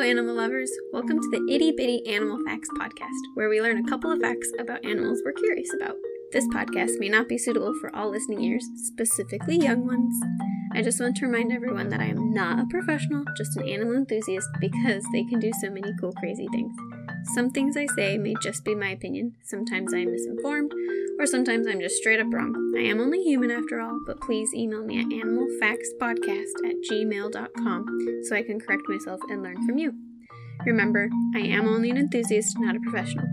Hello, animal lovers. Welcome to the Itty Bitty Animal Facts podcast, where we learn a couple of facts about animals we're curious about. This podcast may not be suitable for all listening ears, specifically young ones. I just want to remind everyone that I am not a professional, just an animal enthusiast because they can do so many cool, crazy things. Some things I say may just be my opinion. Sometimes I am misinformed, or sometimes I'm just straight up wrong. I am only human after all, but please email me at animalfactspodcast at gmail.com so I can correct myself and learn from you. Remember, I am only an enthusiast, not a professional.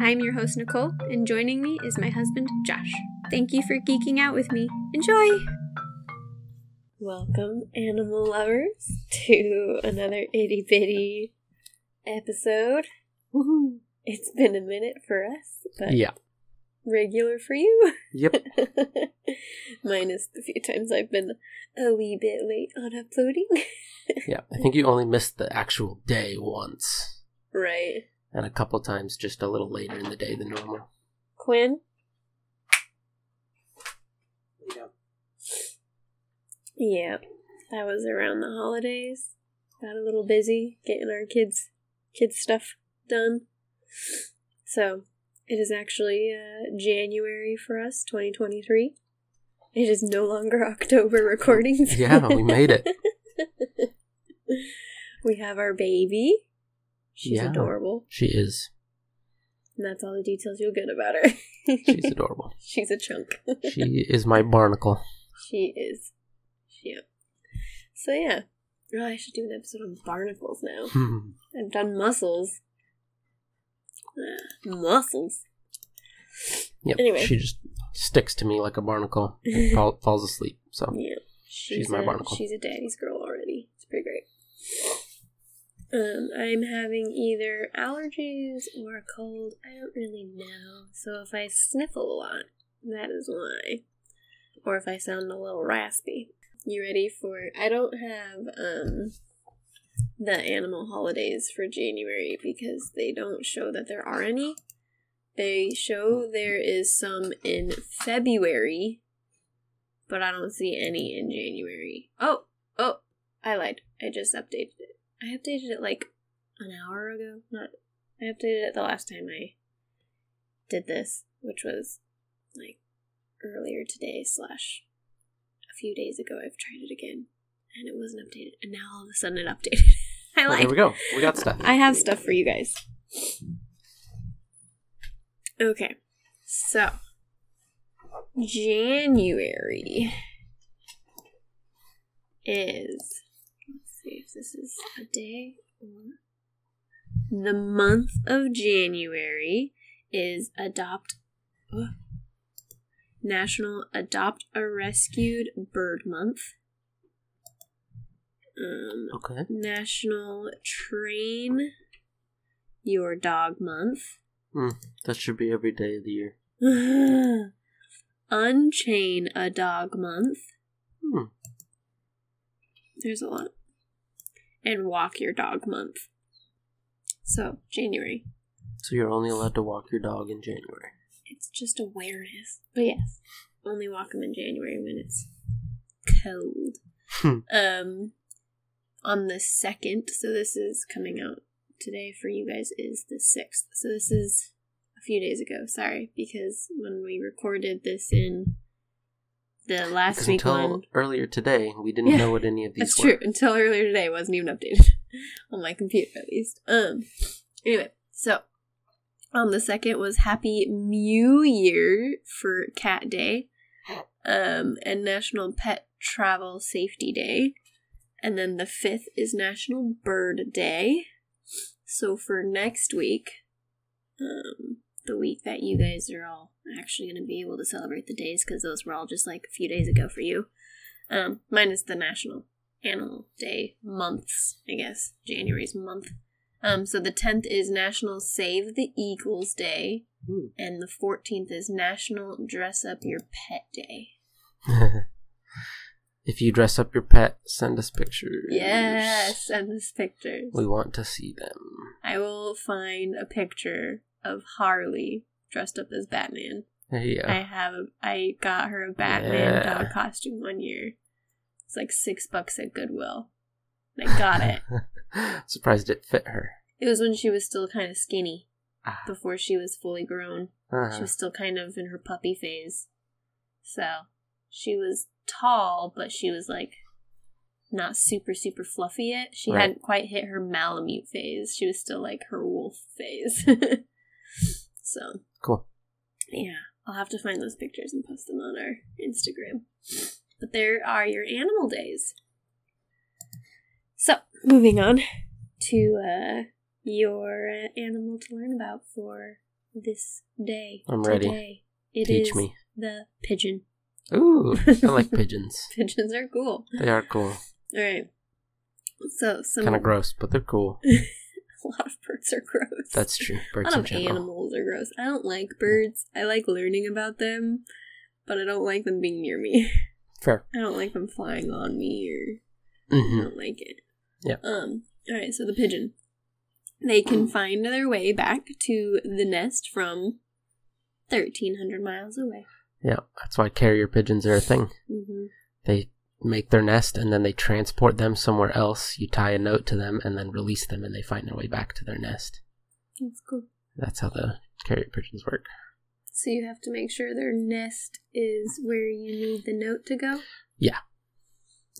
I'm your host, Nicole, and joining me is my husband, Josh. Thank you for geeking out with me. Enjoy! Welcome, animal lovers, to another itty bitty episode. Woohoo! It's been a minute for us, but Yeah. regular for you. Yep. Minus the few times I've been a wee bit late on uploading. Yeah. I think you only missed the actual day once, right. and a couple times just a little later in the day than normal. Quinn? Yeah. That was around the holidays. Got a little busy getting our kids kids stuff done. So it is actually uh, January for us, 2023. It is no longer October recordings. Yeah, we made it. we have our baby. She's Yeah. adorable. She is. And that's all the details you'll get about her. She's adorable. She's a chunk. She is my barnacle. She is. Yeah. So yeah. Oh, I should do an episode on barnacles now. Hmm. I've done mussels. Mussels. Yep. Anyway. She just sticks to me like a barnacle. and fall, falls asleep. So Yeah. She's my a, barnacle. She's a daddy's girl already. It's pretty great. Um, I'm having either allergies or a cold. I don't really know. So if I sniffle a lot, that is why. Or if I sound a little raspy. You ready for I don't have um the animal holidays for January because they don't show that there are any. They show there is some in February, but I don't see any in January. Oh, oh, I lied. I just updated it. I updated it like an hour ago. Not, I updated it the last time I did this, which was like earlier today slash a few days ago. I've tried it again, and it wasn't updated, and now all of a sudden it updated. Well, lied. there we go. We got stuff. I have stuff for you guys. Okay, so January is. Let's see if this is a day or. The month of January is Adopt. ugh, National Adopt a Rescued Bird Month. Um, Okay. National Train Your Dog Month. That should be every day of the year. Unchain a Dog Month. Hmm. There's a lot. And Walk Your Dog Month. So, January. So you're only allowed to walk your dog in January. It's just awareness. But yes, only walk them in January when it's cold. Hmm. um, on the second, so this is coming out today for you guys, is the sixth. So this is a few days ago. Sorry, because when we recorded this in the last Because week until one, earlier today, we didn't Yeah, know what any of these that's were. true. Until earlier today, it wasn't even updated on my computer, at least. Um. Anyway, so on the second was Happy New Year for Cat Day, um, and National Pet Travel Safety Day, and then the fifth is National Bird Day. So for next week, um, the week that you guys are all actually going to be able to celebrate the days because those were all just like a few days ago for you. Um, minus the National Animal Day months, I guess. January's month. Um, so the 10th is National Save the Eagles Day, and the 14th is National Dress Up Your Pet Day. if you dress up your pet, send us pictures. Yes, send us pictures. We want to see them. I will find a picture of Harley dressed up as Batman. Yeah. I have, I got her a Batman Yeah. dog costume one year. It's like six bucks at Goodwill. And I got it. Surprised it fit her. It was when she was still kind of skinny Ah. before she was fully grown. She Uh, was still kind of in her puppy phase. So she was tall, but she was like not super, super fluffy yet. She Right. hadn't quite hit her Malamute phase. She was still like her wolf phase. so, cool. yeah, I'll have to find those pictures and post them on our Instagram. But there are your animal days. So, moving on to uh, your uh, animal to learn about for this day. I'm ready. Today. It Teach is me. the pigeon. Ooh, I like pigeons. Pigeons are cool. They are cool. All right. So, some Kind of gross, but they're cool. a lot of birds are gross. That's true. a Birds lot in of general. animals are gross. I don't like birds. I like learning about them, but I don't like them being near me. Fair. I don't like them flying on me or I hmm don't like it. Yeah. Um. All right. So the pigeon, they can find their way back to the nest from thirteen hundred miles away. Yeah, that's why carrier pigeons are a thing. Mm-hmm. They make their nest and then they transport them somewhere else. You tie a note to them and then release them, and they find their way back to their nest. That's cool. That's how the carrier pigeons work. So you have to make sure their nest is where you need the note to go. Yeah.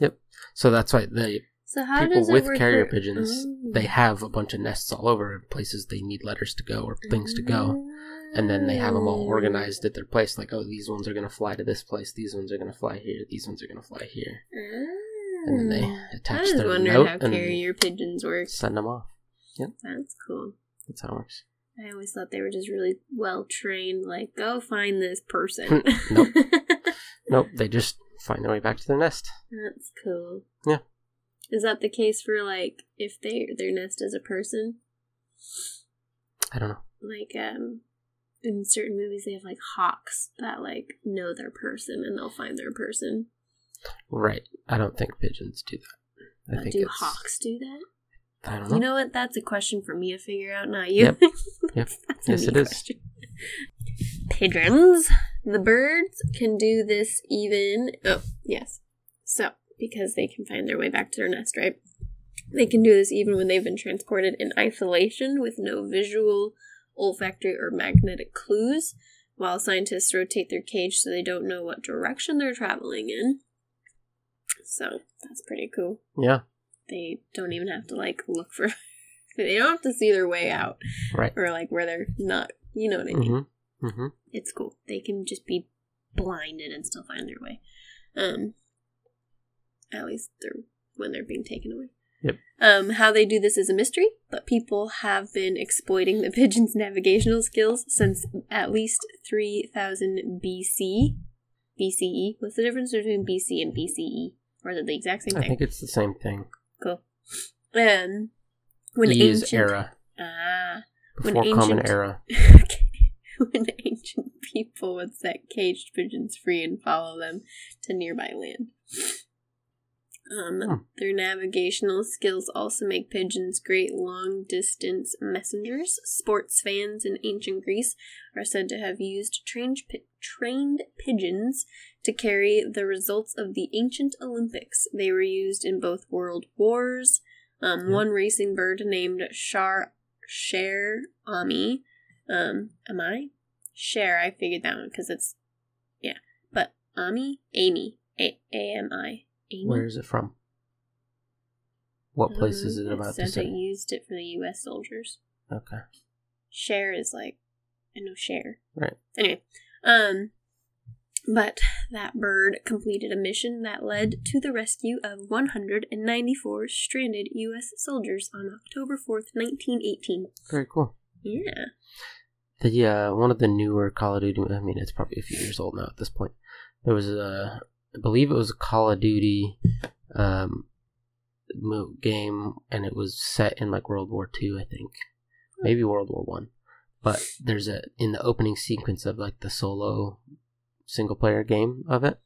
Yep. So that's why the So how people does it with carrier for- pigeons Oh. they have a bunch of nests all over places they need letters to go or things to go. And then they have them all organized at their place. Like, oh, these ones are gonna fly to this place. These ones are gonna fly here. These ones are gonna fly here. And then they I attach their wondering note how and carrier pigeons work. send them off. Yep that's cool. That's how it works. I always thought they were just really well trained, like, go find this person. Nope. Nope, they just find their way back to their nest. That's cool. Yeah. Is that the case for like if they their nest is a person? I don't know. Like um in certain movies they have like hawks that like know their person and they'll find their person. Right. I don't think pigeons do that. I Uh, think do it's, hawks do that? I don't know. You know what? That's a question for me to figure out, not you. Yep. Yep. Yes, it is. question. Pigeons. The birds can do this even. Oh, yes. So, because they can find their way back to their nest, right? They can do this even when they've been transported in isolation with no visual, olfactory, or magnetic clues, while scientists rotate their cage so they don't know what direction they're traveling in. So, that's pretty cool Yeah. they don't even have to like look for they don't have to see their way out Right. or like where they're not you know what i mean Mm-hmm. Mm-hmm. it's cool they can just be blinded and still find their way um at least they're when they're being taken away Yep. um how they do this is a mystery but people have been exploiting the pigeon's navigational skills since at least 3000 bc bce what's the difference between bc and bce or is it the exact same thing? I think it's the same thing. Cool. Um, when e is ancient era. ah, When Before common ancient- era. when ancient people would set caged pigeons free and follow them to nearby land. Um, Hmm. Their navigational skills also make pigeons great long distance messengers. Sports fans in ancient Greece are said to have used trained, pi- trained pigeons to carry the results of the ancient Olympics. They were used in both world wars. Um. One racing bird named Shar Share Ami. Um, am I? Share, I figured that one because it's, yeah. But Ami? Amy. A M I. Amy? Where is it from? What place is Um, it about to says it used it for the U.S. soldiers. Okay. Share is like, I know share. Right. Anyway, um, but that bird completed a mission that led to the rescue of 194 stranded U.S. soldiers on October 4th, 1918. Very cool. Yeah. The uh, one of the newer Call of Duty. I mean, it's probably a few years old now at this point. There was a, I believe it was a Call of Duty, um, game, and it was set in like World War Two, I think, maybe World War One. But there's a in the opening sequence of like the solo single player game of it.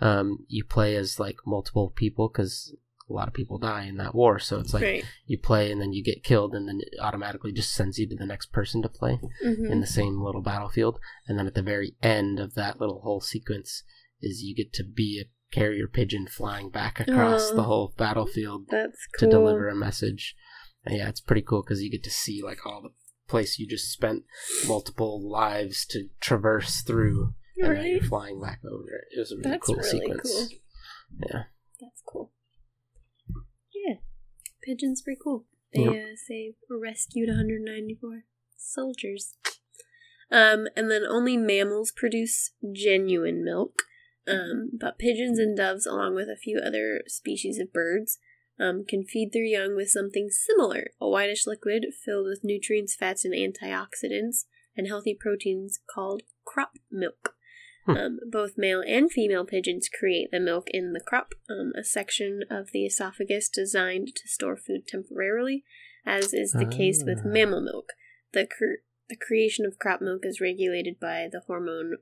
Um, you play as like multiple people because a lot of people die in that war. So it's like right. you play and then you get killed, and then it automatically just sends you to the next person to play hmm in the same little battlefield. And then at the very end of that little whole sequence is you get to be a carrier pigeon flying back across Oh. the whole battlefield That's to deliver a message. And yeah, it's pretty cool because you get to see like all the place you just spent multiple lives to traverse through, and now you're flying back over it. It was a really That's cool really sequence. cool. Yeah, That's cool. Yeah. Pigeons pretty cool. They Yep. uh, say rescued 194 soldiers. Um, and then only mammals produce genuine milk. Um, but pigeons and doves, along with a few other species of birds, um, can feed their young with something similar a whitish liquid filled with nutrients, fats, and antioxidants, and healthy proteins called crop milk. Hmm. Um, both male and female pigeons create the milk in the crop, um, a section of the esophagus designed to store food temporarily, as is the case with Ah. mammal milk. The, cr- the creation of crop milk is regulated by the hormone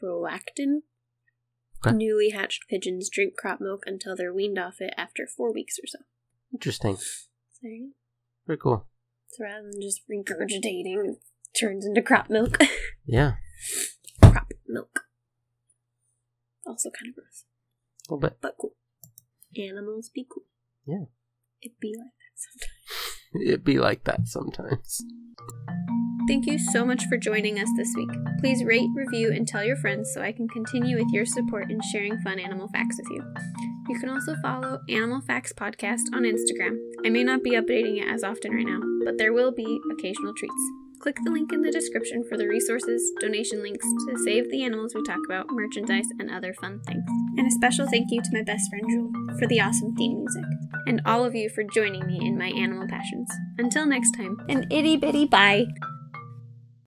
prolactin. Okay. Newly hatched pigeons drink crop milk until they're weaned off it after four weeks or so. interesting. So, there you go. Very cool. so rather than just regurgitating, it turns into crop milk. Yeah, crop milk. Also kind of gross, a little bit. but cool. Animals be cool. Yeah. It be like that sometimes. It'd be like that sometimes. Thank you so much for joining us this week. Please rate, review, and tell your friends so I can continue with your support in sharing fun animal facts with you. You can also follow Animal Facts Podcast on Instagram. I may not be updating it as often right now, but there will be occasional treats. Click the link in the description for the resources, donation links to save the animals we talk about, merchandise, and other fun things. And a special thank you to my best friend Jewel for the awesome theme music, and all of you for joining me in my animal passions. Until next time, an itty bitty bye!